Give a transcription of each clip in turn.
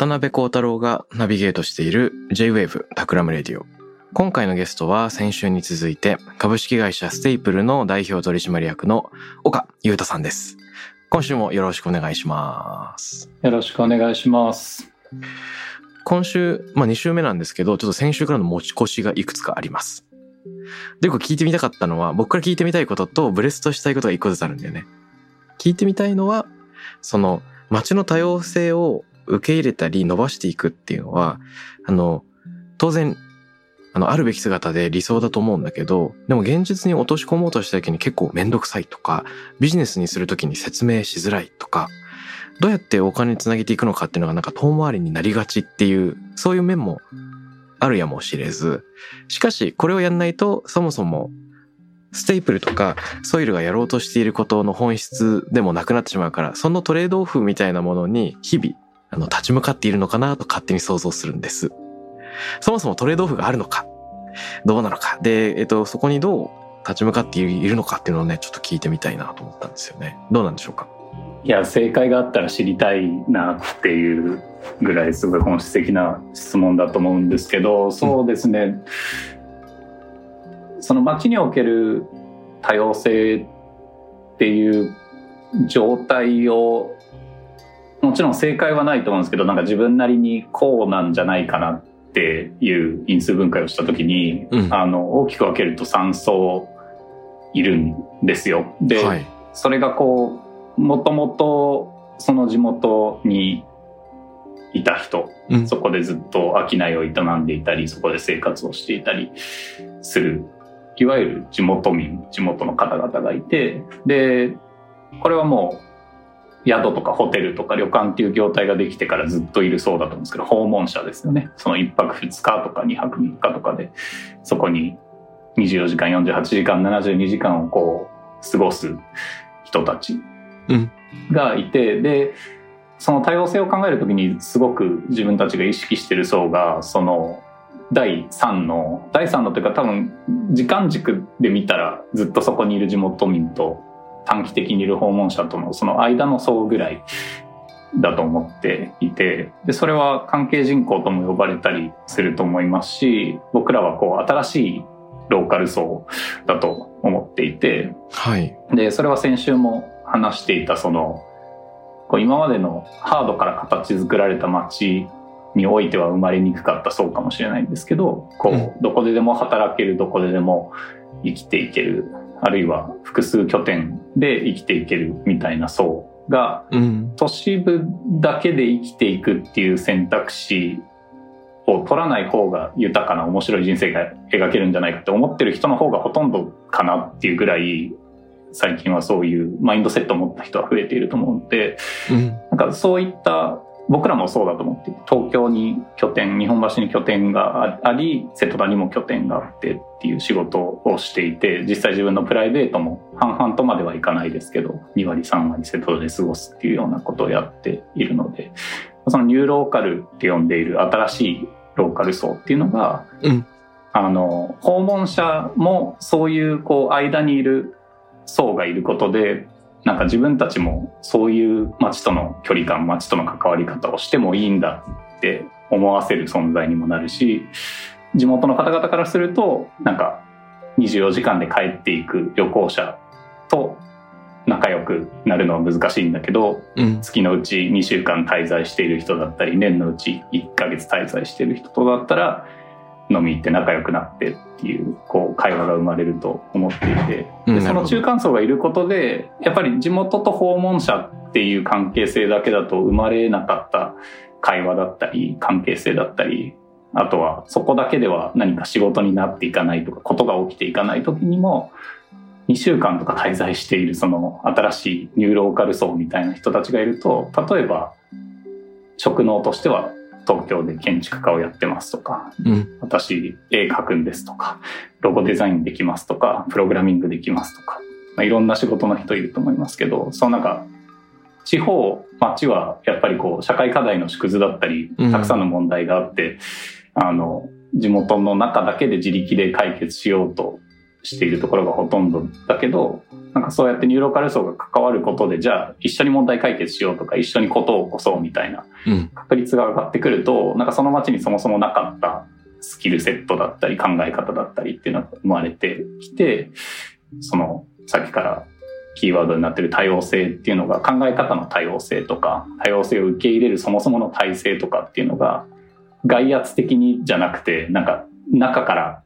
渡邉康太郎がナビゲートしている J-Wave Takram Radio。今回のゲストは先週に続いて株式会社ステイプルの代表取締役の岡雄大さんです。今週もよろしくお願いします。よろしくお願いします。今週、まあ2週目なんですけど、ちょっと先週からの持ち越しがいくつかあります。で、よく聞いてみたかったのは、僕から聞いてみたいこととブレストしたいことが一個ずつあるんだよね。聞いてみたいのは、その街の多様性を受け入れたり伸ばしていくっていうのは、あの、当然、あの、あるべき姿で理想だと思うんだけど、でも現実に落とし込もうとした時に結構めんどくさいとか、ビジネスにする時に説明しづらいとか、どうやってお金につなげていくのかっていうのがなんか遠回りになりがちっていう、そういう面もあるやもしれず、しかしこれをやんないとそもそもステイプルとかソイルがやろうとしていることの本質でもなくなってしまうから、そのトレードオフみたいなものに日々あの立ち向かっているのかなと勝手に想像するんです。そもそもトレードオフがあるのか、どうなのか、で、えっと、そこにどう立ち向かっているのかっていうのをね、ちょっと聞いてみたいなと思ったんですよね。どうなんでしょうか？いや正解があったら知りたいなっていうぐらいすごい本質的な質問だと思うんですけどそうですね、その街における多様性っていう状態をもちろん正解はないと思うんですけどなんか自分なりにこうなんじゃないかなっていう因数分解をした時に、うんあの大きく分けると3層いるんですよ。で、はい。それがこうもともとその地元にいた人うんそこでずっと商いを営んでいたりそこで生活をしていたりするいわゆる地元民地元の方々がいてでこれはもう宿とかホテルとか旅館っていう業態ができてからずっといるそうだと思うんですけど訪問者ですよね。その1泊2日とか2泊3日とかでそこに24時間48時間72時間をこう過ごす人たちうん。がいて、でその多様性を考えるときにすごく自分たちが意識してる層がその第3の第3のというか多分時間軸で見たらずっとそこにいる地元民と短期的にいる訪問者とのその間の層ぐらいだと思っていてでそれは関係人口とも呼ばれたりすると思いますし僕らはこう新しいローカル層だと思っていてはい。でそれは先週も話していたそのこう今までのハードから形作られた街においては生まれにくかったそうかもしれないんですけどこう、うどこででも働けるどこででも生きていけるあるいは複数拠点で生きていけるみたいな層がうん。都市部だけで生きていくっていう選択肢を取らない方が豊かな面白い人生が描けるんじゃないかって思ってる人の方がほとんどかなっていうぐらい最近はそういうマインドセットを持った人は増えていると思うのでうん。なんかそういった僕らもそうだと思って東京に拠点日本橋に拠点があり瀬戸田にも拠点があってっていう仕事をしていて実際自分のプライベートも半々とまではいかないですけど2割3割瀬戸田で過ごすっていうようなことをやっているのでそのニューローカルって呼んでいる新しいローカル層っていうのが、うん。あの訪問者もそういうこう間にいる層がいることでなんか自分たちもそういう街との距離感街との関わり方をしてもいいんだって思わせる存在にもなるし地元の方々からするとなんか24時間で帰っていく旅行者と仲良くなるのは難しいんだけどうん。月のうち2週間滞在している人だったり年のうち1ヶ月滞在している人とだったら飲み行って仲良くなってっていうこう会話が生まれると思っていて。うんでその中間層がいることでやっぱり地元と訪問者っていう関係性だけだと生まれなかった会話だったり関係性だったりあとはそこだけでは何か仕事になっていかないとかことが起きていかない時にも2週間とか滞在しているその新しいニューローカル層みたいな人たちがいると例えば職能としては東京で建築家をやってますとかうん。私絵描くんですとかロゴデザインできますとかプログラミングできますとか、まあ、いろんな仕事の人いると思いますけどその中地方町はやっぱりこう社会課題の縮図だったりうんたくさんの問題があって、あの地元の中だけで自力で解決しようとしているところがほとんどだけどなんかそうやってニューローカル層が関わることでじゃあ一緒に問題解決しようとか一緒にことを起こそうみたいなうん。確率が上がってくるとなんかその町にそもそもなかったスキルセットだったり考え方だったりっていうのが生まれてきてそのさっきからキーワードになってる多様性っていうのが考え方の多様性とか多様性を受け入れるそもそもの体制とかっていうのが外圧的にじゃなくてなんか中から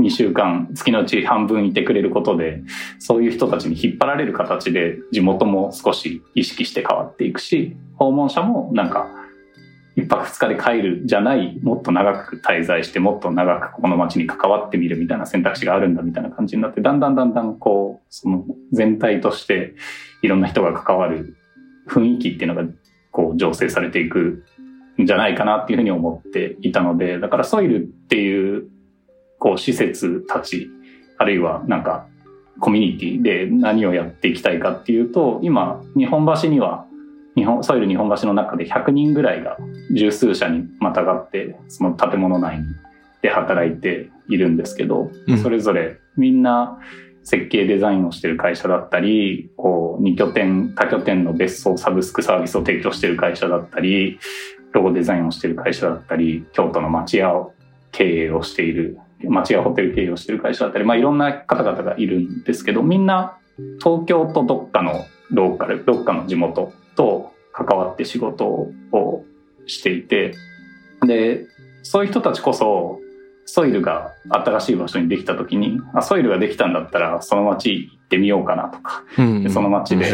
2週間月のうち半分いてくれることでそういう人たちに引っ張られる形で地元も少し意識して変わっていくし訪問者もなんか一泊二日で帰るじゃないもっと長く滞在してもっと長くこの街に関わってみるみたいな選択肢があるんだみたいな感じになってだんだんだんだんこうその全体としていろんな人が関わる雰囲気っていうのがこう醸成されていくんじゃないかなっていうふうに思っていたのでだからソイルっていうこう施設たちあるいはなんかコミュニティで何をやっていきたいかっていうと今日本橋には日本ソイル日本橋の中で100人ぐらいが十数社にまたがってその建物内にで働いているんですけど、うん。それぞれみんな設計デザインをしてる会社だったりこう2拠点多拠点の別荘サブスクサービスを提供してる会社だったりロゴデザインをしてる会社だったり京都の町屋を経営をしている町屋ホテル経営をしてる会社だったり、まあ、いろんな方々がいるんですけどみんな東京とどっかのローカルどっかの地元と関わって仕事をしていてでそういう人たちこそソイルが新しい場所にできた時にあソイルができたんだったらその町行ってみようかなとか。うんでその街で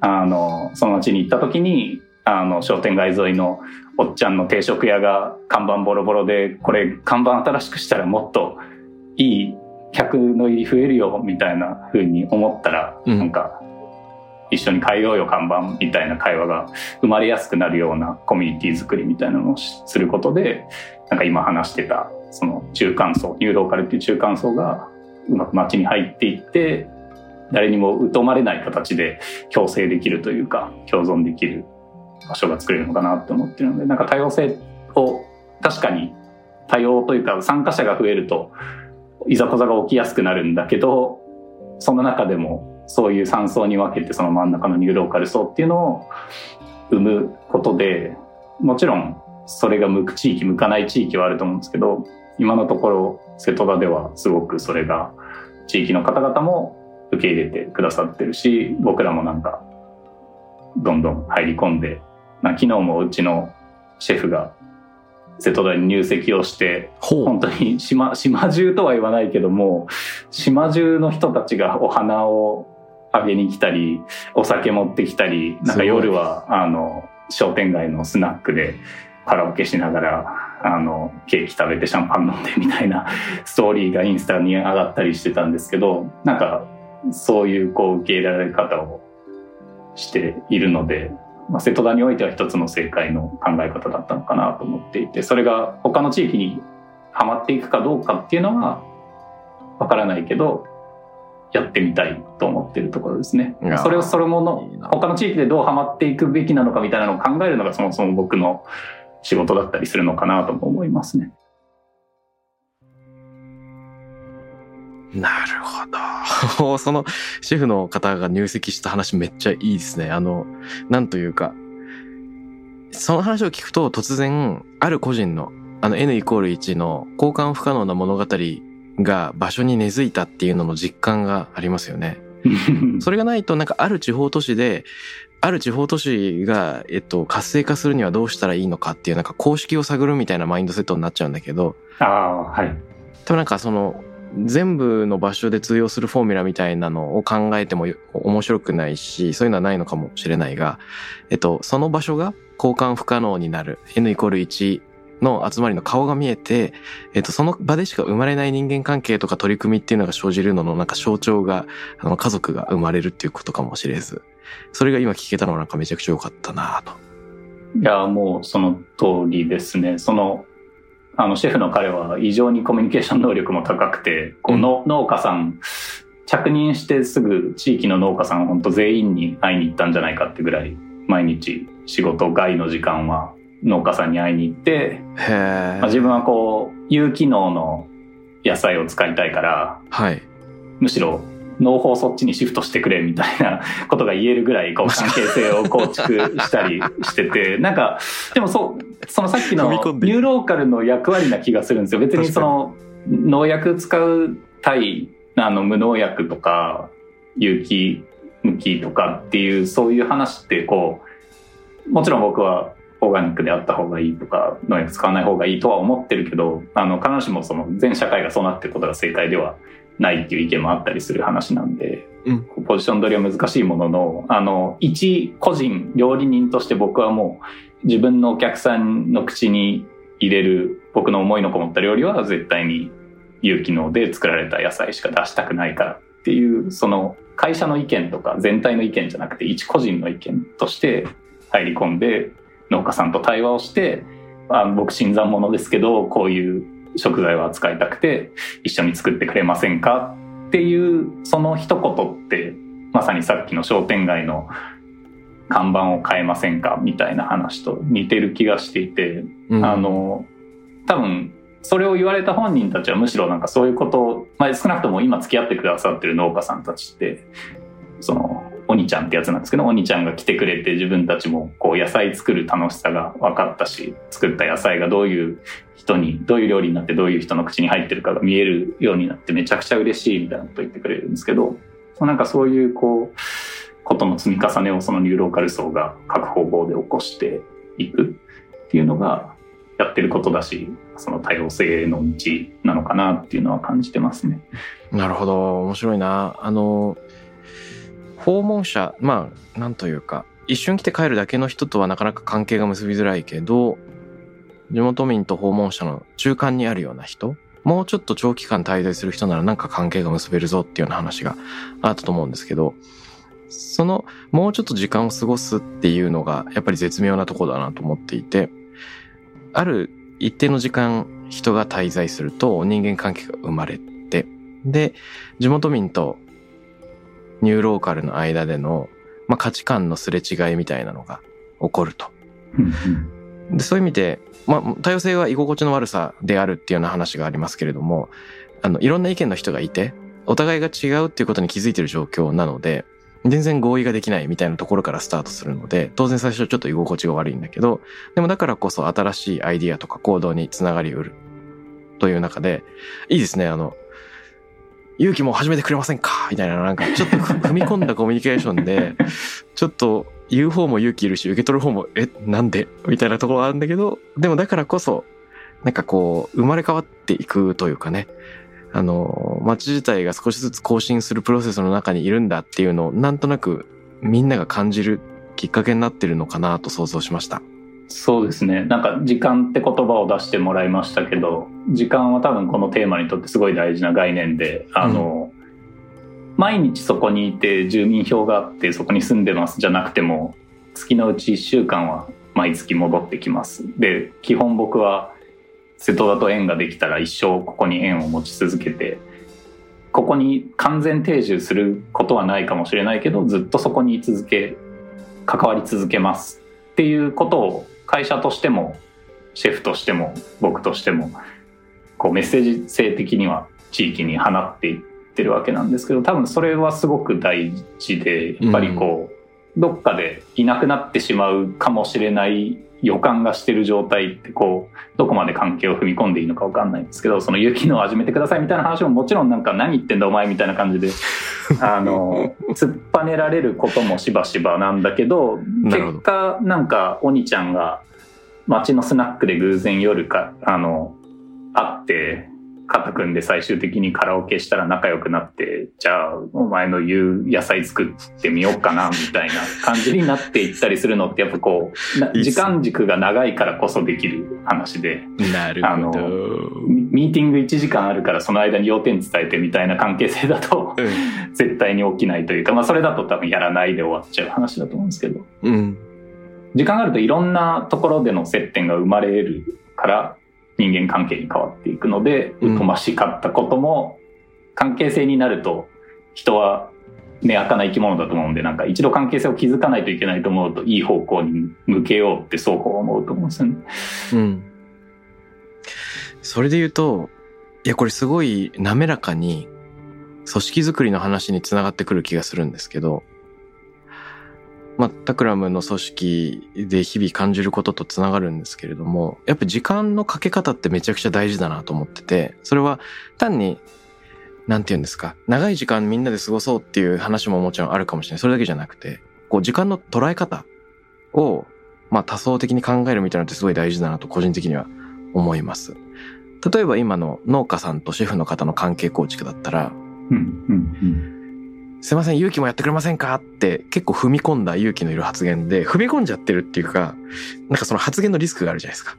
あのその町に行った時にあの商店街沿いのおっちゃんの定食屋が看板ボロボロでこれ看板新しくしたらもっといい客の入り増えるよみたいな風に思ったら、うん。なんか一緒に変えようよ看板みたいな会話が生まれやすくなるようなコミュニティ作りみたいなのをしすることでなんか今話してたその中間層ニューローカルっていう中間層がうまく街に入っていって誰にも疎まれない形で共生できるというか共存できる場所が作れるのかなって思ってるのでなんか多様性を確かに多様というか参加者が増えるといざこざが起きやすくなるんだけどその中でもそういう3層に分けてその真ん中のニューローカル層っていうのを生むことでもちろんそれが向く地域向かない地域はあると思うんですけど今のところ瀬戸田ではすごくそれが地域の方々も受け入れてくださってるし僕らもなんかどんどん入り込んでな昨日もうちのシェフが瀬戸田に入籍をしてほ本当に島島中とは言わないけども島中の人たちがお花をあげに来たりお酒持ってきたりなんか夜はあの商店街のスナックでカラオケしながらあのケーキ食べてシャンパン飲んでみたいなストーリーがインスタに上がったりしてたんですけどなんかそういうこう受け入れられ方をしているので、まあ、瀬戸田においては一つの正解の考え方だったのかなと思っていてそれが他の地域にはまっていくかどうかっていうのはわからないけどやってみたいと思ってるところですね。それをそれもの他の地域でどうはまっていくべきなのかみたいなのを考えるのがそもそも僕の仕事だったりするのかなとも思いますね。なるほど。そのシェフの方が入籍した話めっちゃいいですね。あの、なんというか、その話を聞くと突然、ある個人の、あの N イコール1の交換不可能な物語が場所に根付いたっていうのの実感がありますよね。それがないとなんかある地方都市で、ある地方都市が、えっと、活性化するにはどうしたらいいのかっていうなんか公式を探るみたいなマインドセットになっちゃうんだけど、ああ、はい。多分なんかその、全部の場所で通用するフォーミュラみたいなのを考えても面白くないし、そういうのはないのかもしれないが、えっと、その場所が交換不可能になる n イコール1の集まりの顔が見えて、えっと、その場でしか生まれない人間関係とか取り組みっていうのが生じるののなんか象徴が、あの、家族が生まれるっていうことかもしれず、それが今聞けたのはなんかめちゃくちゃ良かったなと。いや、もうその通りですね。その、あの、シェフの彼は異常にコミュニケーション能力も高くて、こうの、農家さん、着任してすぐ地域の農家さん本当全員に会いに行ったんじゃないかってぐらい、毎日仕事外の時間は農家さんに会いに行って。まあ、自分はこう、有機能の野菜を使いたいから、はい。むしろ農法そっちにシフトしてくれみたいな ことが言えるぐらいこう関係性を構築したりしてて、なんか、でもそう、そのさっきのニューローカルの役割な気がするんですよ。別にその農薬使う対あの無農薬とか有機無機とかっていうそういう話ってこう、もちろん僕はオーガニックであった方がいいとか農薬使わない方がいいとは思ってるけどあの必ずしもその全社会がそうなってることが正解ではないっていう意見もあったりする話なんで、うん。ポジション取りは難しいもののあの一個人料理人として僕はもう自分のお客さんの口に入れる僕の思いのこもった料理は絶対に有機能で作られた野菜しか出したくないからっていうその会社の意見とか全体の意見じゃなくて一個人の意見として入り込んで農家さんと対話をしてあの僕新参者ですけどこういう食材を扱いたくて一緒に作ってくれませんかっていうその一言ってまさにさっきの商店街の看板を変えませんかみたいな話と似てる気がしていて、うん。あの多分それを言われた本人たちはむしろなんかそういうことを、まあ、少なくとも今付き合ってくださってる農家さんたちってそのお兄ちゃんってやつなんですけどお兄ちゃんが来てくれて自分たちもこう野菜作る楽しさが分かったし作った野菜がどういう人にどういう料理になってどういう人の口に入ってるかが見えるようになってめちゃくちゃ嬉しいみたいなこと言ってくれるんですけどなんかそういうこうことの積み重ねをそのニューローカル層が各方向で起こしていくっていうのがやってることだしその多様性の道なのかなっていうのは感じてますね。なるほど。面白いな。あの、訪問者、まあ、なんというか、一瞬来て帰るだけの人とはなかなか関係が結びづらいけど、地元民と訪問者の中間にあるような人、もうちょっと長期間滞在する人ならなんか関係が結べるぞっていうような話があったと思うんですけど、その、もうちょっと時間を過ごすっていうのが、やっぱり絶妙なとこだなと思っていて、ある一定の時間人が滞在すると人間関係が生まれて、で、地元民とニューローカルの間での、まあ、価値観のすれ違いみたいなのが起こると。でそういう意味で、まあ、多様性は居心地の悪さであるっていうような話がありますけれども、あの、いろんな意見の人がいて、お互いが違うっていうことに気づいてる状況なので、全然合意ができないみたいなところからスタートするので、当然最初ちょっと居心地が悪いんだけど、でもだからこそ新しいアイディアとか行動につながりうるという中で、いいですね、あの、勇気も始めてくれませんか？みたいな、なんかちょっと踏み込んだコミュニケーションで、ちょっと言う方も勇気いるし、受け取る方も、え、なんで？みたいなところはあるんだけど、でもだからこそ、なんかこう、生まれ変わっていくというかね、あの、街自体が少しずつ更新するプロセスの中にいるんだっていうのを、なんとなくみんなが感じるきっかけになってるのかなと想像しました。そうですね。なんか時間って言葉を出してもらいましたけど時間は多分このテーマにとってすごい大事な概念であの、毎日そこにいて住民票があってそこに住んでますじゃなくても月のうち1週間は毎月戻ってきます。で基本僕は瀬戸田と縁ができたら一生ここに縁を持ち続けてここに完全定住することはないかもしれないけどずっとそこに居続け関わり続けますっていうことを会社としてもシェフとしても僕としてもこうメッセージ性的には地域に放っていってるわけなんですけど多分それはすごく大事でやっぱりこう、どっかでいなくなってしまうかもしれない予感がしてる状態ってこうどこまで関係を踏み込んでいいのか分かんないんですけどその雪のを始めてくださいみたいな話ももちろんなんか何言ってんだお前みたいな感じで あの突っぱねられることもしばしばなんだけど。結果なんかお兄ちゃんが街のスナックで偶然夜かあの会って肩組んで最終的にカラオケしたら仲良くなってじゃあお前の言う野菜作ってみようかなみたいな感じになっていったりするのってやっぱこう時間軸が長いからこそできる話で。なるあのミミーティング1時間あるからその間に要点伝えてみたいな関係性だとうん絶対に起きないというか、まあ、それだと多分やらないで終わっちゃう話だと思うんですけどうん。時間があるといろんなところでの接点が生まれるから人間関係に変わっていくのでうん疎ましかったことも関係性になると人は目垢な生き物だと思うんでなんか一度関係性を築かないといけないと思うといい方向に向けようって双方思うと思うんですよね。うん。それで言うと、いや、これすごい滑らかに組織づくりの話につながってくる気がするんですけど、まあ、タクラムの組織で日々感じることとつながるんですけれども、やっぱ時間のかけ方ってめちゃくちゃ大事だなと思ってて、それは単に、なんて言うんですか、長い時間みんなで過ごそうっていう話ももちろんあるかもしれない。それだけじゃなくて、こう時間の捉え方を、まあ多層的に考えるみたいなのってすごい大事だなと個人的には思います。例えば今の農家さんとシェフの方の関係構築だったら、うんうんすいません、勇気もやってくれませんか？って結構踏み込んだ勇気のいる発言で、踏み込んじゃってるっていうか、なんかその発言のリスクがあるじゃないですか。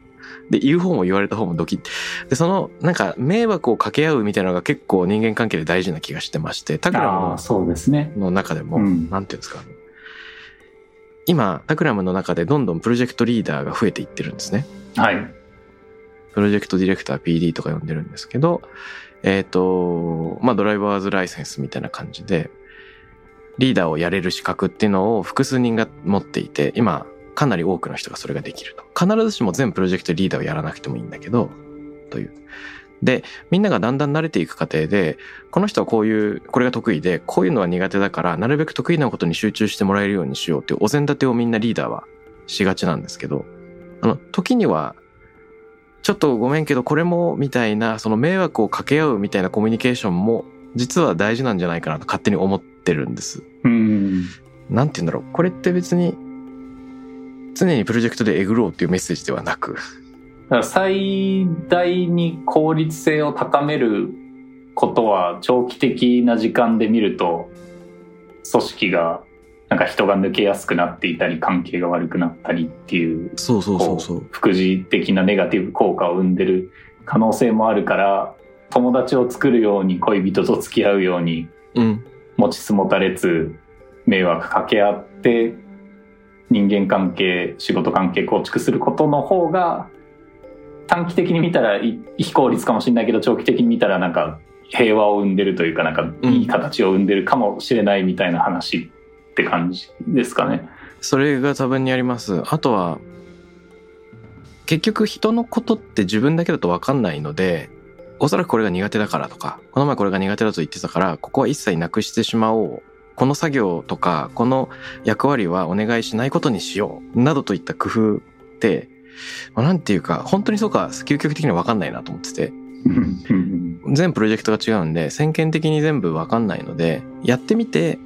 で、言う方も言われた方もドキッ。で、その、なんか迷惑を掛け合うみたいなのが結構人間関係で大事な気がしてまして、タクラムのそうですね。の中でも、うんなんていうんですか？今、タクラムの中でどんどんプロジェクトリーダーが増えていってるんですね。はい。プロジェクトディレクター PD とか呼んでるんですけど、えっ、と、まあ、ドライバーズライセンスみたいな感じで、リーダーをやれる資格っていうのを複数人が持っていて、今、かなり多くの人がそれができると。必ずしも全プロジェクトリーダーをやらなくてもいいんだけど、という。で、みんながだんだん慣れていく過程で、この人はこういう、これが得意で、こういうのは苦手だから、なるべく得意なことに集中してもらえるようにしようっていうお膳立てをみんなリーダーはしがちなんですけど、あの、時には、ちょっとごめんけど、これも、みたいな、その迷惑を掛け合うみたいなコミュニケーションも、実は大事なんじゃないかなと勝手に思ってるんです。うん。なんて言うんだろう。これって別に、常にプロジェクトでえぐろうっていうメッセージではなく、最大に効率性を高めることは長期的な時間で見ると組織がなんか人が抜けやすくなっていたり関係が悪くなったりっていうそうそうそうこそう。副次的なネガティブ効果を生んでる可能性もあるから友達を作るように恋人と付き合うようにうん。持ちつ持たれつ迷惑かけ合って人間関係仕事関係構築することの方が短期的に見たらい非効率かもしれないけど長期的に見たらなんか平和を生んでるというかなんかうんいい形を生んでるかもしれないみたいな話って感じですかね。それが多分にあります。あとは、結局人のことって自分だけだと分かんないので、おそらくこれが苦手だからとか、この前これが苦手だと言ってたから、ここは一切なくしてしまおう。この作業とか、この役割はお願いしないことにしよう。などといった工夫って、まあなんていうか、本当にそうか、究極的には分かんないなと思ってて。全プロジェクトが違うんで、先見的に全部分かんないので、やってみて、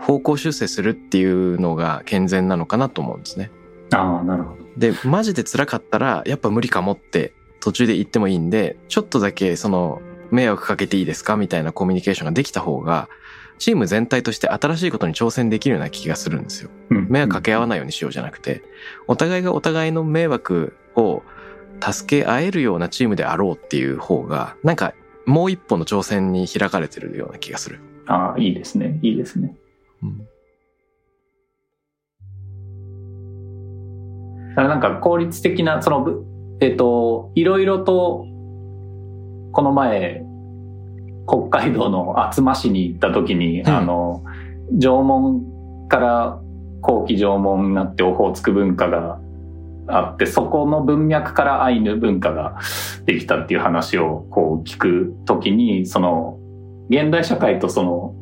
方向修正するっていうのが健全なのかなと思うんですね。ああなるほど。で、マジで辛かったら、やっぱ無理かもって途中で言ってもいいんで、ちょっとだけその、迷惑かけていいですかみたいなコミュニケーションができた方が、チーム全体として新しいことに挑戦できるような気がするんですよ。迷惑かけ合わないようにしようじゃなくて、お互いがお互いの迷惑を助け合えるようなチームであろうっていう方が、なんかもう一歩の挑戦に開かれてるような気がする。ああいいですねいいですね。うんなんか効率的なそのぶえっ、といろいろとこの前北海道の厚真市に行った時に、うん。あの縄文から後期縄文になってオホーツク文化があってそこの文脈からアイヌ文化ができたっていう話をこう聞く時にその現代社会とその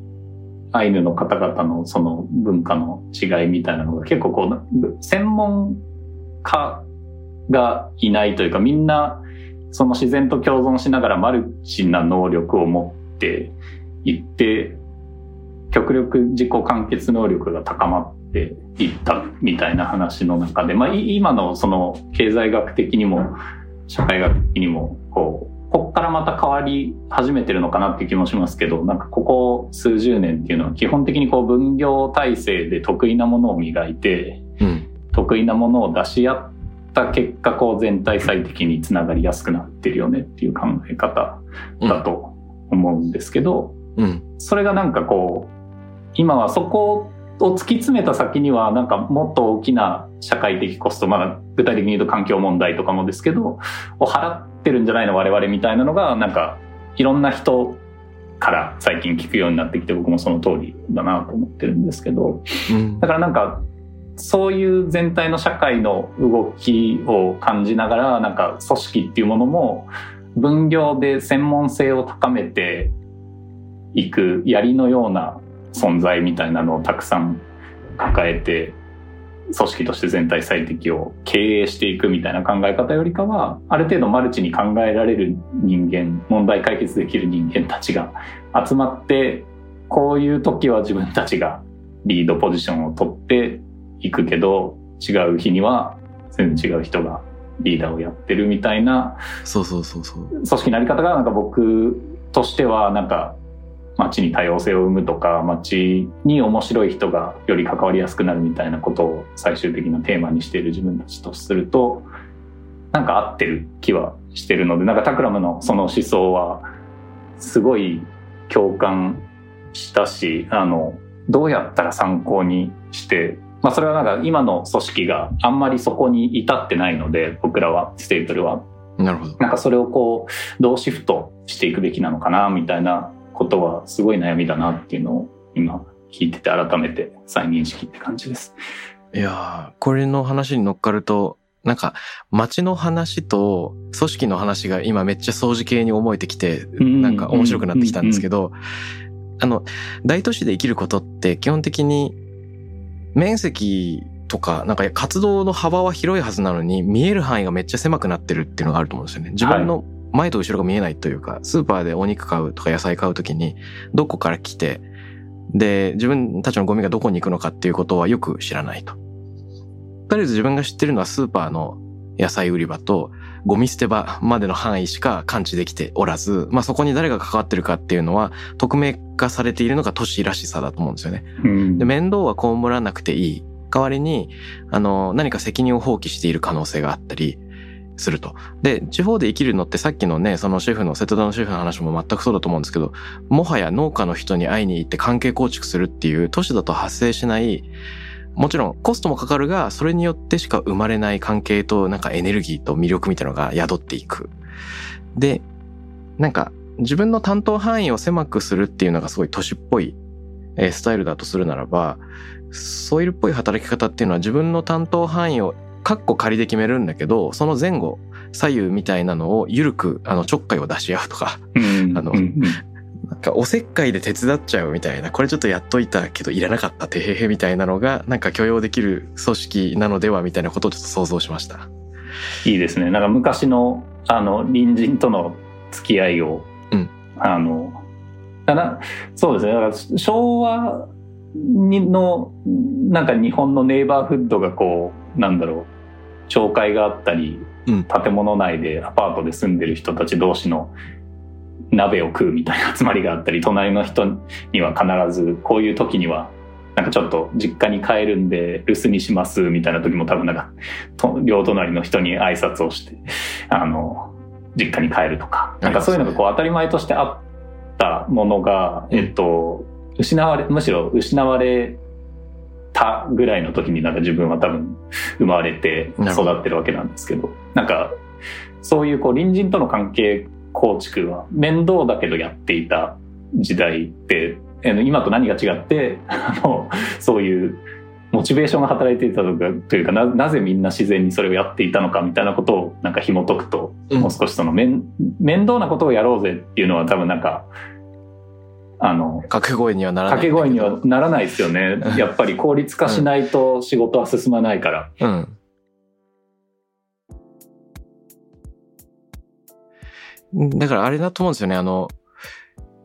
アイヌの方々のその文化の違いみたいなのが結構こう専門家がいないというかみんなその自然と共存しながらマルチな能力を持っていって極力自己完結能力が高まっていったみたいな話の中で、まあ、今のその経済学的にも社会学的にもこうここからまた変わり始めてるのかなって気もしますけどなんかここ数十年っていうのは基本的にこう分業体制で得意なものを磨いて、うん、得意なものを出し合った結果こう全体最適につながりやすくなってるよねっていう考え方だと思うんですけど、うん、それがなんかこう今はそこを突き詰めた先にはなんかもっと大きな社会的コストまあ具体的に言うと環境問題とかもですけどを払ってるんじゃないの我々みたいなのがなんかいろんな人から最近聞くようになってきて僕もその通りだなと思ってるんですけど、うん、だからなんかそういう全体の社会の動きを感じながらなんか組織っていうものも分業で専門性を高めていく槍のような存在みたいなのをたくさん抱えて組織として全体最適を経営していくみたいな考え方よりかはある程度マルチに考えられる人間問題解決できる人間たちが集まってこういう時は自分たちがリードポジションを取っていくけど違う日には全然違う人がリーダーをやってるみたいなそうそうそうそう。組織のあり方がなんか僕としてはなんか街に多様性を生むとか街に面白い人がより関わりやすくなるみたいなことを最終的なテーマにしている自分たちとするとなんか合ってる気はしてるのでなんかタクラムのその思想はすごい共感したしあのどうやったら参考にしてまあそれはなんか今の組織があんまりそこに至ってないので僕らはステープルは。なるほど。なんかそれをこうどうシフトしていくべきなのかなみたいなことはすごい悩みだなっていうのを今聞いてて改めて再認識って感じです。いやー、これの話に乗っかると、なんか街の話と組織の話が今めっちゃ掃除系に思えてきて、なんか面白くなってきたんですけど、あの、大都市で生きることって基本的に面積とか、なんか活動の幅は広いはずなのに見える範囲がめっちゃ狭くなってるっていうのがあると思うんですよね。自分の前と後ろが見えないというか、スーパーでお肉買うとか野菜買うときに、どこから来て、で、自分たちのゴミがどこに行くのかっていうことはよく知らないと。とりあえず自分が知ってるのはスーパーの野菜売り場とゴミ捨て場までの範囲しか感知できておらず、まあそこに誰が関わってるかっていうのは匿名化されているのが都市らしさだと思うんですよね。うん、で面倒は被らなくていい。代わりに、あの、何か責任を放棄している可能性があったり、すると。で、地方で生きるのってさっきのね、そのシェフの、瀬戸田のシェフの話も全くそうだと思うんですけど、もはや農家の人に会いに行って関係構築するっていう都市だと発生しない、もちろんコストもかかるが、それによってしか生まれない関係となんかエネルギーと魅力みたいなのが宿っていく。で、なんか自分の担当範囲を狭くするっていうのがすごい都市っぽいスタイルだとするならば、ソイルっぽい働き方っていうのは自分の担当範囲をカッコ仮で決めるんだけど、その前後、左右みたいなのを緩く、あの、ちょっかいを出し合うとか、あの、なんかおせっかいで手伝っちゃうみたいな、これちょっとやっといたけどいらなかった、てへへみたいなのが、なんか許容できる組織なのではみたいなことをちょっと想像しました。いいですね。なんか昔の、あの、隣人との付き合いを、うん、あの、だなそうですね。だから昭和の、なんか日本のネイバーフッドがこう、なんだろう、町会があったり、うん、建物内でアパートで住んでる人たち同士の鍋を食うみたいな集まりがあったり隣の人には必ずこういう時にはなんかちょっと実家に帰るんで留守にしますみたいな時も多分なんか両隣の人に挨拶をしてあの実家に帰るとかなんかそういうのがこう当たり前としてあったものが、えっと失われむしろ失われたぐらいの時になんか自分は多分生まれて育ってるわけなんですけど、なんかそういうこう隣人との関係構築は面倒だけどやっていた時代って、今と何が違って、あの、そういうモチベーションが働いていたとかというかななぜみんな自然にそれをやっていたのかみたいなことをなんか紐解くと、もう少しその面面倒なことをやろうぜっていうのは多分なんかあの、掛け声にはならない。掛け声にはならないですよね。やっぱり効率化しないと仕事は進まないから。うん。だからあれだと思うんですよね。あの、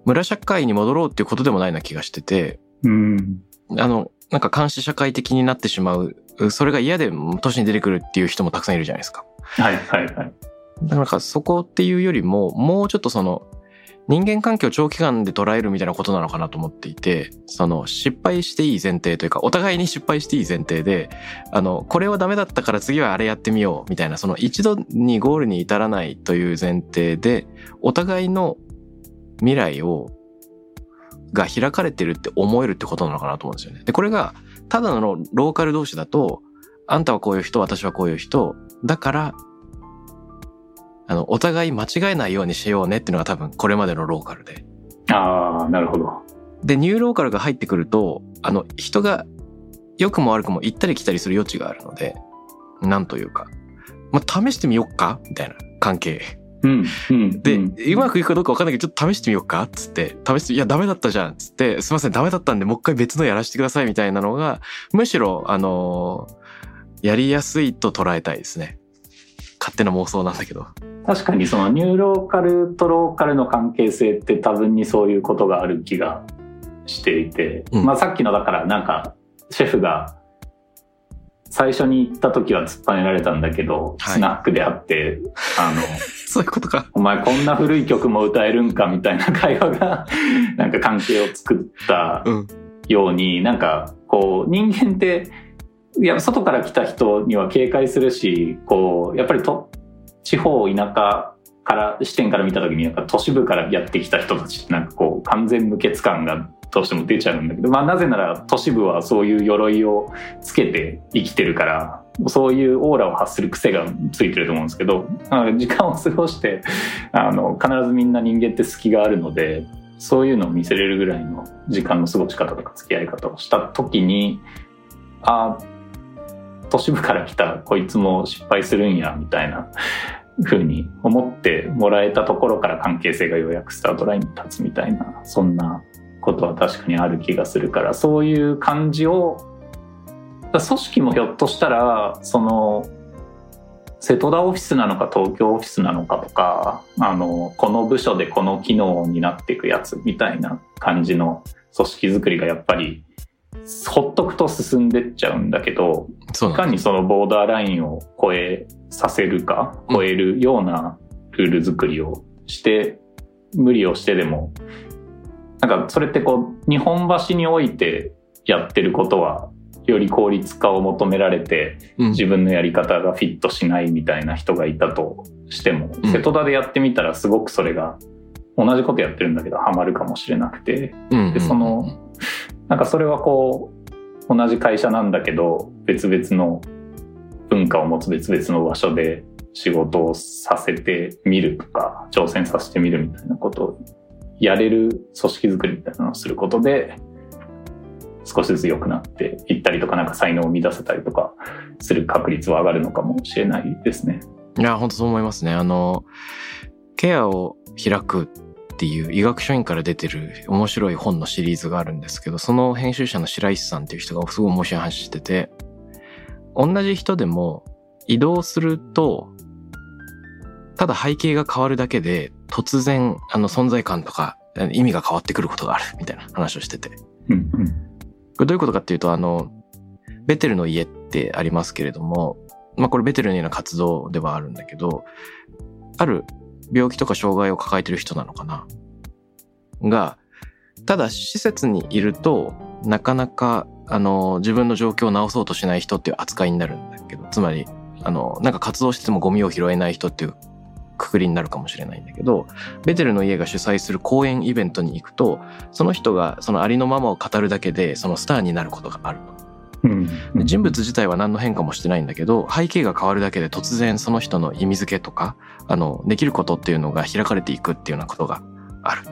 村社会に戻ろうっていうことでもないな気がしてて、うん。あの、なんか監視社会的になってしまう、それが嫌で都市に出てくるっていう人もたくさんいるじゃないですか。はいはいはい。だからなんかそこっていうよりも、もうちょっとその、人間関係を長期間で捉えるみたいなことなのかなと思っていて、その失敗していい前提というか、お互いに失敗していい前提で、あの、これはダメだったから次はあれやってみようみたいな、その一度にゴールに至らないという前提で、お互いの未来を、が開かれてるって思えるってことなのかなと思うんですよね。で、これが、ただのローカル同士だと、あんたはこういう人、私はこういう人、だから、あの、お互い間違えないようにしようねっていうのが多分これまでのローカルで。ああ、なるほど。で、ニューローカルが入ってくると、あの、人が良くも悪くも行ったり来たりする余地があるので、なんというか、まあ、試してみよっか？みたいな関係。うん。うん。で、うまくいくかどうかわかんないけど、ちょっと試してみようかっつって、試して、いや、ダメだったじゃんっつって、すいません、ダメだったんで、もう一回別のやらせてくださいみたいなのが、むしろ、あのーやりやすいと捉えたいですね。勝手な妄想なんだけど。確かにそのニューローカルとローカルの関係性って多分にそういうことがある気がしていて、うんまあさっきのだからなんかシェフが最初に行った時は突っぱねられたんだけど、はいスナックであって、あの、そういうことか。お前こんな古い曲も歌えるんかみたいな会話が なんか関係を作ったうん。ように、なんかこう人間っていや外から来た人には警戒するしこうやっぱりと地方田舎から視点から見た時になんか都市部からやってきた人たちってなんかこう完全無欠感がどうしても出ちゃうんだけど、まあ、なぜなら都市部はそういう鎧をつけて生きてるからそういうオーラを発する癖がついてると思うんですけど時間を過ごしてあの必ずみんな人間って隙があるのでそういうのを見せれるぐらいの時間の過ごし方とか付き合い方をした時にあ都市部から来たこいつも失敗するんやみたいな風に思ってもらえたところから関係性がようやくスタートラインに立つみたいなそんなことは確かにある気がするからそういう感じを組織もひょっとしたらその瀬戸田オフィスなのか東京オフィスなのかとかあのこの部署でこの機能になっていくやつみたいな感じの組織づくりがやっぱりほっとくと進んでっちゃうんだけど。いかにそのボーダーラインを超えさせるか超えるようなルール作りをして無理をしてでもなんかそれってこう日本橋においてやってることはより効率化を求められてうん。自分のやり方がフィットしないみたいな人がいたとしても、うん。瀬戸田でやってみたらすごくそれが同じことやってるんだけどハマるかもしれなくて。うんでそのなんかそれはこう同じ会社なんだけど別々の文化を持つ別々の場所で仕事をさせてみるとか挑戦させてみるみたいなことをやれる組織づくりみたいなのをすることで少しずつ良くなっていったりとかなんか才能を生み出せたりとかする確率は上がるのかもしれないですね。いや、本当そう思いますね。あの、ケアを開くっていう医学書院から出てる面白い本のシリーズがあるんですけど、その編集者の白石さんっていう人がすごい面白い話してて、同じ人でも移動すると、ただ背景が変わるだけで、突然、あの、存在感とか意味が変わってくることがあるみたいな話をしてて。うんうんこれどういうことかっていうと、あの、ベテルの家ってありますけれども、まあこれベテルの家の活動ではあるんだけど、ある病気とか障害を抱えてる人なのかな？が、ただ施設にいると、なかなか、あの、自分の状況を直そうとしない人っていう扱いになるんだけど、つまり、あの、なんか活動しててもゴミを拾えない人っていうくくりになるかもしれないんだけど、ベテルの家が主催する講演イベントに行くと、その人がそのありのままを語るだけで、そのスターになることがあると。人物自体は何の変化もしてないんだけど、背景が変わるだけで突然その人の意味付けとか、あの、できることっていうのが開かれていくっていうようなことがある。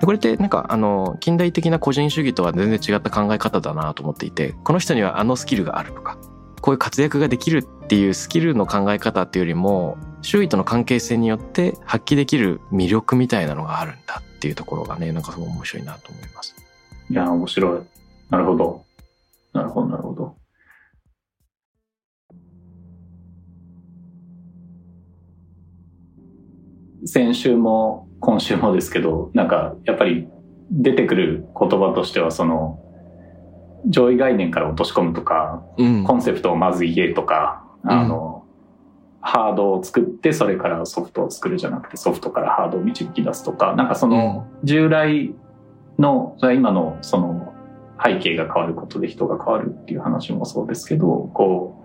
でこれってなんかあの、近代的な個人主義とは全然違った考え方だなと思っていて、この人にはあのスキルがあるとか、こういう活躍ができるっていうスキルの考え方っていうよりも、周囲との関係性によって発揮できる魅力みたいなのがあるんだっていうところがね、なんかすごい面白いなと思います。いや、面白い。なるほど。なるほど、なるほど。先週も今週もですけど、なんかやっぱり出てくる言葉としてはその上位概念から落とし込むとか、うん。コンセプトをまず言えとか、あの、ハードを作ってそれからソフトを作るじゃなくてソフトからハードを導き出すとか、なんかその従来の、今のその背景が変わることで人が変わるっていう話もそうですけど、こ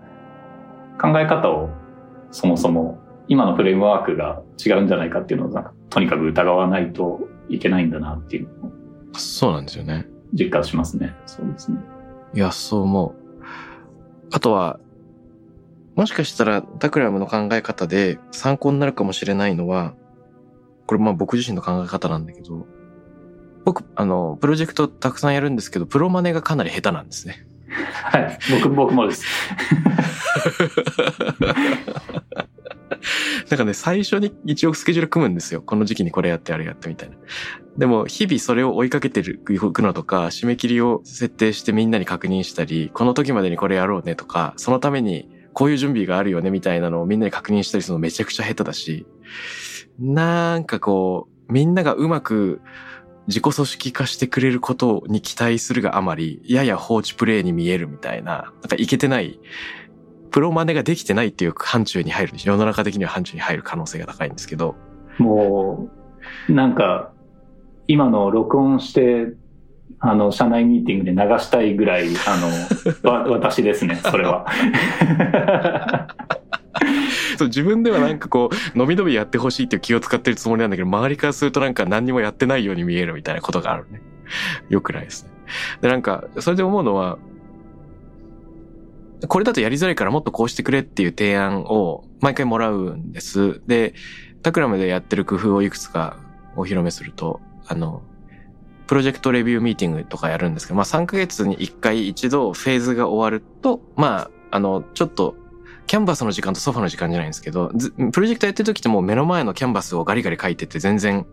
う、考え方をそもそも今のフレームワークが違うんじゃないかっていうのをなんかとにかく疑わないといけないんだなっていうそうなんですよね。実感しますね。そうですね。いや、そう思う。あとは、もしかしたらタクラムの考え方で参考になるかもしれないのは、これまあ僕自身の考え方なんだけど、僕、あの、プロジェクトたくさんやるんですけど、プロマネがかなり下手なんですね。はい。僕、僕もです。なんかね、最初に一応スケジュール組むんですよ。この時期にこれやってあれやってみたいな。でも、日々それを追いかけてる、いくのとか、締め切りを設定してみんなに確認したり、この時までにこれやろうねとか、そのためにこういう準備があるよねみたいなのをみんなに確認したりするのめちゃくちゃ下手だし、なんかこう、みんながうまく自己組織化してくれることに期待するがあまり、やや放置プレイに見えるみたいな、なんかいけてない、プロマネができてないっていう範疇に入る、世の中的には範疇に入る可能性が高いんですけど、もう、なんか、今の録音して、あの、社内ミーティングで流したいぐらい、あの、わ、私ですね、それは。そう自分ではなんかこう、のびのびやってほしいっていう気を使ってるつもりなんだけど、周りからするとなんか何にもやってないように見えるみたいなことがあるね。よくないですね。で、なんか、それで思うのは、これだとやりづらいからもっとこうしてくれっていう提案を毎回もらうんです。で、タクラムでやってる工夫をいくつかお披露目すると、あの、プロジェクトレビューミーティングとかやるんですけど、まあ3ヶ月に1回一度フェーズが終わると、まあ、あの、ちょっと、キャンバスの時間とソファの時間じゃないんですけど、プロジェクトやってる時ってもう目の前のキャンバスをガリガリ書いてて全然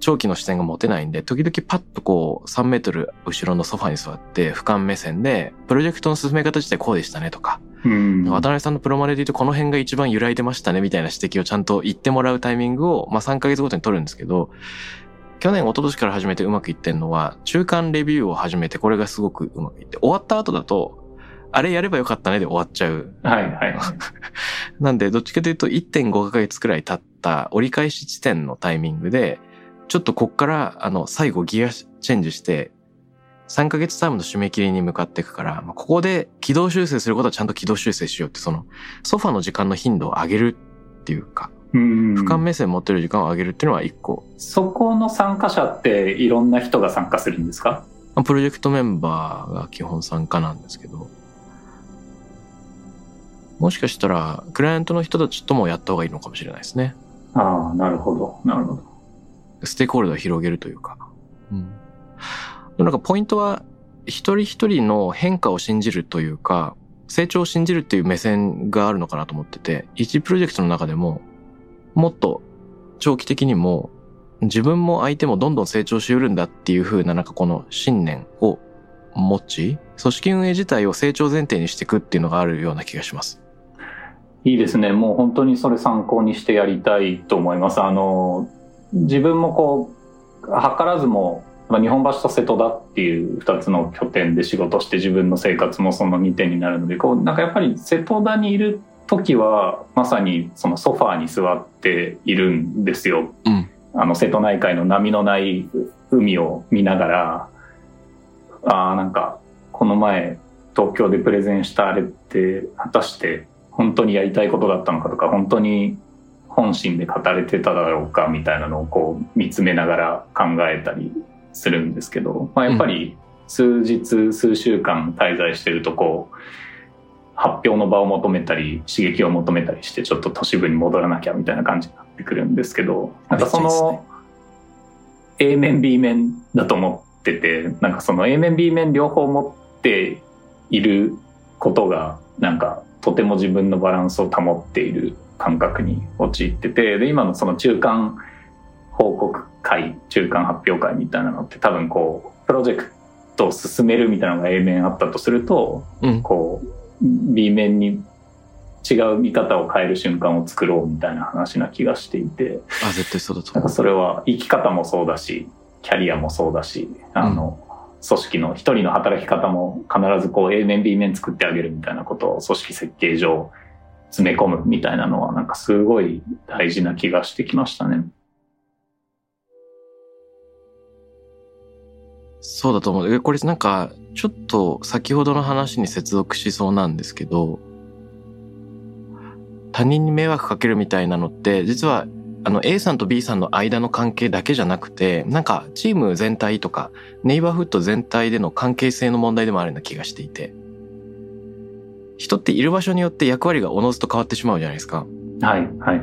長期の視点が持てないんで、時々パッとこう3メートル後ろのソファに座って俯瞰目線で、プロジェクトの進め方自体こうでしたねとか、うん。渡辺さんのプロマネで言うとこの辺が一番揺らいでましたねみたいな指摘をちゃんと言ってもらうタイミングを、まあ3ヶ月ごとに取るんですけど、去年、一昨年から始めてうまくいってんのは、中間レビューを始めてこれがすごくうまくいって、終わった後だと、あれやればよかったねで終わっちゃう。はい、はい。なんで、どっちかというと1.5ヶ月くらい経った折り返し地点のタイミングで、ちょっとこっから、あの、最後ギアチェンジして、3ヶ月タームの締め切りに向かっていくから、まあ、ここで軌道修正することはちゃんと軌道修正しようって、その、ソファの時間の頻度を上げるっていうか、うん。俯瞰目線持ってる時間を上げるっていうのは一個。そこの参加者っていろんな人が参加するんですか？まあプロジェクトメンバーが基本参加なんですけど、もしかしたら、クライアントの人たちともやった方がいいのかもしれないですね。ああ、なるほど。なるほど。ステークホルダーを広げるというか。うん。でもなんかポイントは、一人一人の変化を信じるというか、成長を信じるっていう目線があるのかなと思ってて、一プロジェクトの中でも、もっと長期的にも、自分も相手もどんどん成長しうるんだっていう風ななんかこの信念を持ち、組織運営自体を成長前提にしていくっていうのがあるような気がします。いいですね。もう本当にそれ参考にしてやりたいと思います。あの、自分もこう、図らずも、まあ日本橋と瀬戸田っていう二つの拠点で仕事して自分の生活もその2点になるので、こう、なんかやっぱり瀬戸田にいる時は、まさにそのソファーに座っているんですよ。うん。あの、瀬戸内海の波のない海を見ながら、ああ、なんか、この前、東京でプレゼンしたあれって、果たして本当にやりたいことだったのかとか、本当に本心で語れてただろうかみたいなのをこう見つめながら考えたりするんですけど、まあ、やっぱり数日、数週間滞在してるとこう、発表の場を求めたり、刺激を求めたりして、ちょっと都市部に戻らなきゃみたいな感じになってくるんですけど、なんかその、A 面 B 面だと思ってて、なんかその A 面 B 面両方持っていることが、なんかとても自分のバランスを保っている感覚に陥ってて、で、今のその中間報告会、中間発表会みたいなのって多分こう、プロジェクトを進めるみたいなのが A 面あったとすると、うん。こう B 面に違う見方を変える瞬間を作ろうみたいな話な気がしていてあ、絶対そうだと思う。それは生き方もそうだしキャリアもそうだしあの、組織の一人の働き方も必ずこう A 面 B 面作ってあげるみたいなことを組織設計上詰め込むみたいなのはなんかすごい大事な気がしてきましたね。そうだと思う。これなんか、ちょっと先ほどの話に接続しそうなんですけど、他人に迷惑かけるみたいなのって、実はあの A さんと B さんの間の関係だけじゃなくて、なんかチーム全体とか、ネイバーフッド全体での関係性の問題でもあるような気がしていて。人っている場所によって役割がおのずと変わってしまうじゃないですか。はい、はい。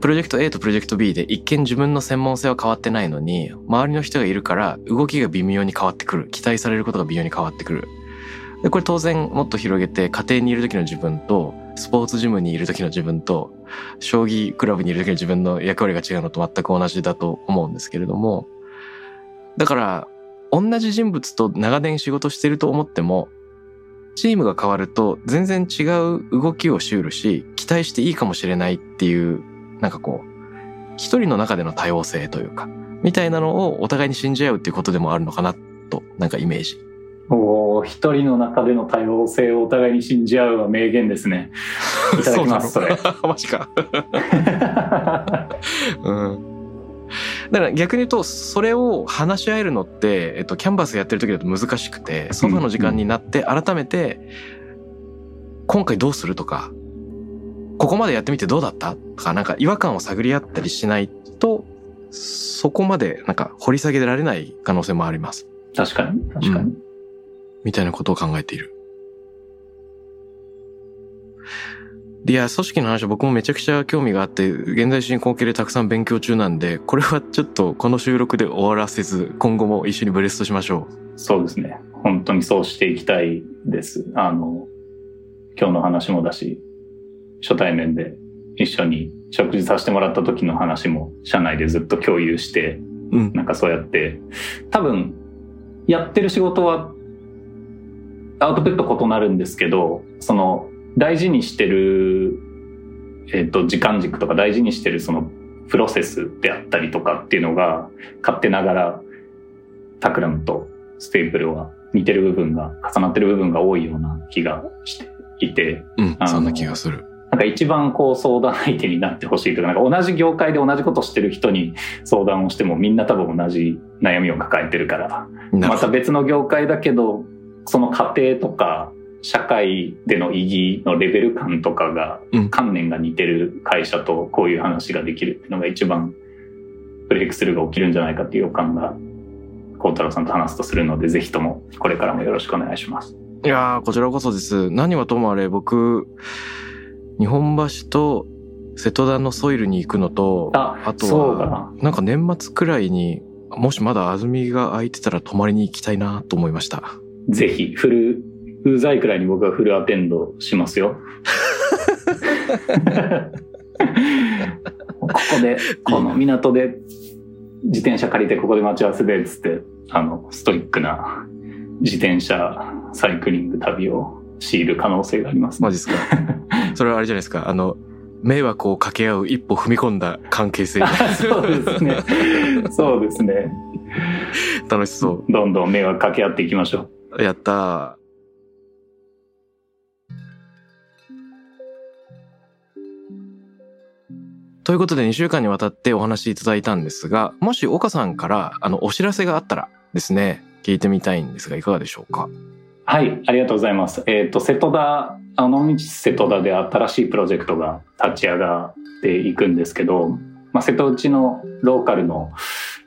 プロジェクト A とプロジェクト B で一見自分の専門性は変わってないのに、周りの人がいるから動きが微妙に変わってくる。期待されることが微妙に変わってくる。で、これ当然もっと広げて家庭にいる時の自分と、スポーツジムにいる時の自分と、将棋クラブにいる時の自分の役割が違うのと全く同じだと思うんですけれども、だから、同じ人物と長年仕事してると思っても、チームが変わると全然違う動きをシュールし、期待していいかもしれないっていう、なんかこう、一人の中での多様性というか、みたいなのをお互いに信じ合うっていうことでもあるのかなと、なんかイメージお一人の中での多様性をお互いに信じ合うは名言ですね。いただきます、それ。マジか。うん。だから逆に言うと、それを話し合えるのって、えっと、キャンバスやってる時だと難しくて、ソファの時間になって改めて、今回どうするとか、ここまでやってみてどうだった？とか、なんか違和感を探り合ったりしないと、そこまでなんか掘り下げられない可能性もあります。確かに、確かに。うんみたいなことを考えている。いや、組織の話は僕もめちゃくちゃ興味があって、現在進行形でたくさん勉強中なんで、これはちょっとこの収録で終わらせず、今後も一緒にブレストしましょう。そうですね。本当にそうしていきたいです。あの、今日の話もだし、初対面で一緒に食事させてもらった時の話も社内でずっと共有して、うん、なんかそうやって、多分、やってる仕事はアウトプット異なるんですけど、その大事にしてる、えっ、ー、と、時間軸とか大事にしてるそのプロセスであったりとかっていうのが、勝手ながらタクラムとステープルは似てる部分が、重なってる部分が多いような気がしていて。うん、そんな気がする。なんか一番こう相談相手になってほしいというか、なんか同じ業界で同じことしてる人に相談をしてもみんな多分同じ悩みを抱えてるから、また別の業界だけどその家庭とか社会での意義のレベル感とかが、観念が似てる会社とこういう話ができるっていうのが一番ブレイクスルーが起きるんじゃないかっていう予感が孝太郎さんと話すとするのでぜひともこれからもよろしくお願いします。いやこちらこそです。何はともあれ僕日本橋と瀬戸田のソイルに行くのとあとはなんか年末くらいにもしまだ安住が空いてたら泊まりに行きたいなと思いました。ぜひ、フル、うざいくらいに僕はフルアテンドしますよ。ここで、この港で自転車借りてここで待ち合わせで、つって、あの、ストイックな自転車サイクリング旅を強いる可能性があります、ね。マジですか？それはあれじゃないですか。あの、迷惑を掛け合う一歩踏み込んだ関係性。そうですね。そうですね。楽しそう。どんどん迷惑掛け合っていきましょう。やったということで2週間にわたってお話しいただいたんですが、もし岡さんからあのお知らせがあったらですね、聞いてみたいんですがいかがでしょうか？はい、ありがとうございます。えっ、ー、と、瀬戸田、あの道瀬戸田で新しいプロジェクトが立ち上がっていくんですけど、まあ、瀬戸内のローカルの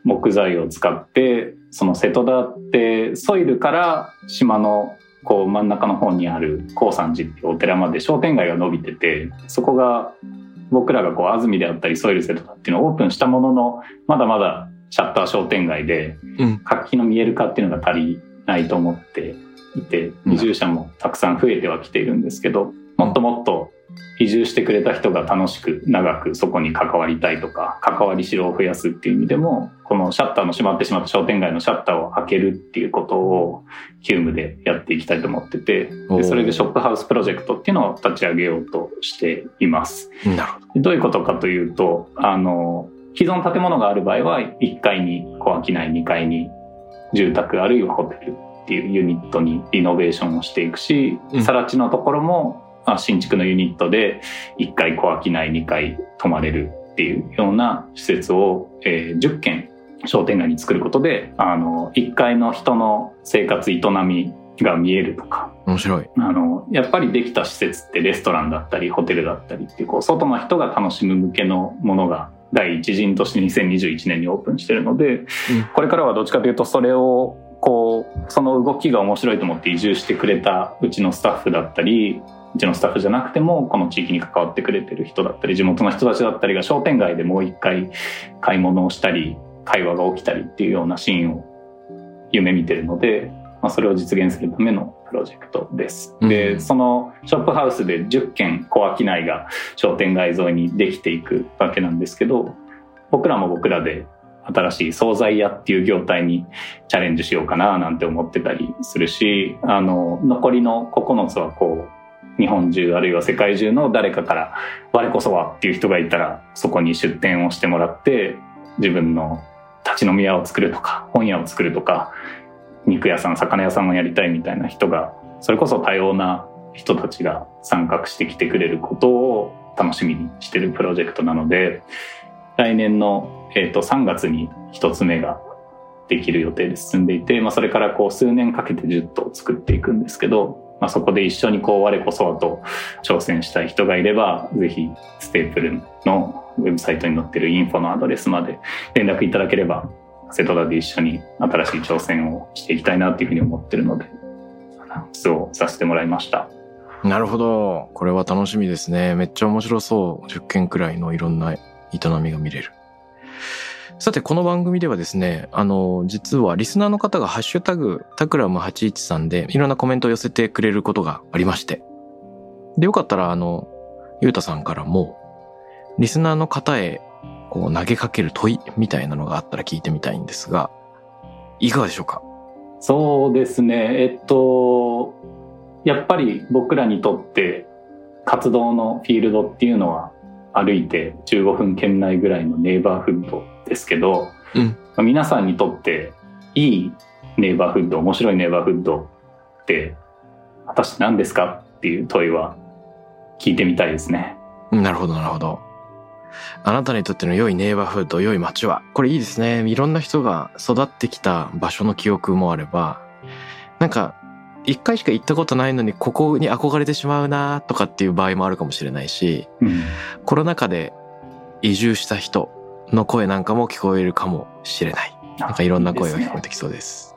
木材を使ってその瀬戸田ってソイルから島のこう真ん中の方にある高山寺っていうお寺まで商店街が伸びててそこが僕らがこう安住であったりソイル瀬戸田っていうのをオープンしたもののまだまだシャッター商店街で活気の見える化っていうのが足りないと思っていて移住者もたくさん増えてはきているんですけどもっともっと移住してくれた人が楽しく長くそこに関わりたいとか関わりしろを増やすっていう意味でもこのシャッターの閉まってしまった商店街のシャッターを開けるっていうことを急務でやっていきたいと思っててでそれでショップハウスプロジェクトっていうのを立ち上げようとしています。なるほど。どういうことかというとあの既存建物がある場合は1階に小商い2階に住宅あるいはホテルっていうユニットにリノベーションをしていくし、うん。更地のところもまあ新築のユニットで1階小商い2階泊まれるっていうような施設を、えー10軒商店街に作ることであの1階の人の生活営みが見えるとか面白い。あのやっぱりできた施設ってレストランだったりホテルだったりっていうこう外の人が楽しむ向けのものが第一陣として2021年にオープンしてるので、これからはどっちかというとそれをこうその動きが面白いと思って移住してくれたうちのスタッフだったりうちのスタッフじゃなくてもこの地域に関わってくれてる人だったり地元の人たちだったりが商店街でもう一回買い物をしたり会話が起きたりっていうようなシーンを夢見てるので、まあ、それを実現するためのプロジェクトです。うでんそのショップハウスで10軒小商いが商店街沿いにできていくわけなんですけど僕らも僕らで新しい惣菜屋っていう業態にチャレンジしようかななんて思ってたりするしあの残りの9つはこう日本中あるいは世界中の誰かから「我こそは」っていう人がいたらそこに出店をしてもらって自分の立ち飲み屋を作るとか本屋を作るとか肉屋さん魚屋さんをやりたいみたいな人がそれこそ多様な人たちが参画してきてくれることを楽しみにしてるプロジェクトなので来年の、えー、と3月に1つ目ができる予定で進んでいて、まあ、それからこう数年かけて10頭作っていくんですけど、まあ、そこで一緒にこう我こそはと挑戦したい人がいればぜひステープルのウェブサイトに載ってるインフォのアドレスまで連絡いただければセトラで一緒に新しい挑戦をしていきたいなっていうふうに思ってるのでアナウンスをさせてもらいました。なるほど。これは楽しみですね。めっちゃ面白そう。10件くらいのいろんな営みが見れる。さて、この番組ではですね、あの、実はリスナーの方がハッシュタグ、タクラム813でいろんなコメントを寄せてくれることがありまして。で、よかったら、あの、ゆうたさんからも、リスナーの方へ、こう、投げかける問いみたいなのがあったら聞いてみたいんですが、いかがでしょうか？そうですね。えっと、やっぱり僕らにとって活動のフィールドっていうのは歩いて15分圏内ぐらいのネイバーフッドですけど、うんまあ皆さんにとっていいネイバーフッド、面白いネイバーフッドって果たして何ですかっていう問いは聞いてみたいですね。なるほど、なるほど。あなたにとっての良いネイバーフード、良い街は、これいいですね。いろんな人が育ってきた場所の記憶もあれば、なんか、一回しか行ったことないのに、ここに憧れてしまうなとかっていう場合もあるかもしれないし、うんコロナ禍で移住した人の声なんかも聞こえるかもしれない。なんかいろんな声が聞こえてきそうです。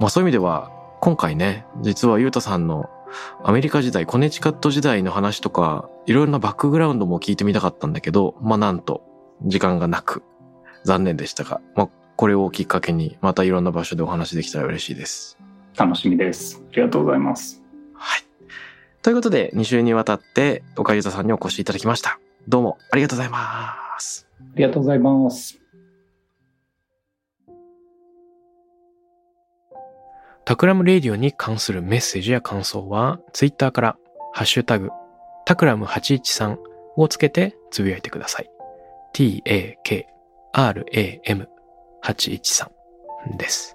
まあそういう意味では、今回ね、実はゆうたさんのアメリカ時代、コネチカット時代の話とか、いろいろなバックグラウンドも聞いてみたかったんだけど、まあなんと、時間がなく、残念でしたが、まあこれをきっかけに、またいろんな場所でお話できたら嬉しいです。楽しみです。ありがとうございます。はい。ということで、2週にわたって、岡雄大さんにお越しいただきました。どうもありがとうございます。ありがとうございます。 Takram Radio に関するメッセージや感想は、ツイッターから、ハッシュタグ、 Takram813をつけてつぶやいてください。t-a-k-r-a-m813 です。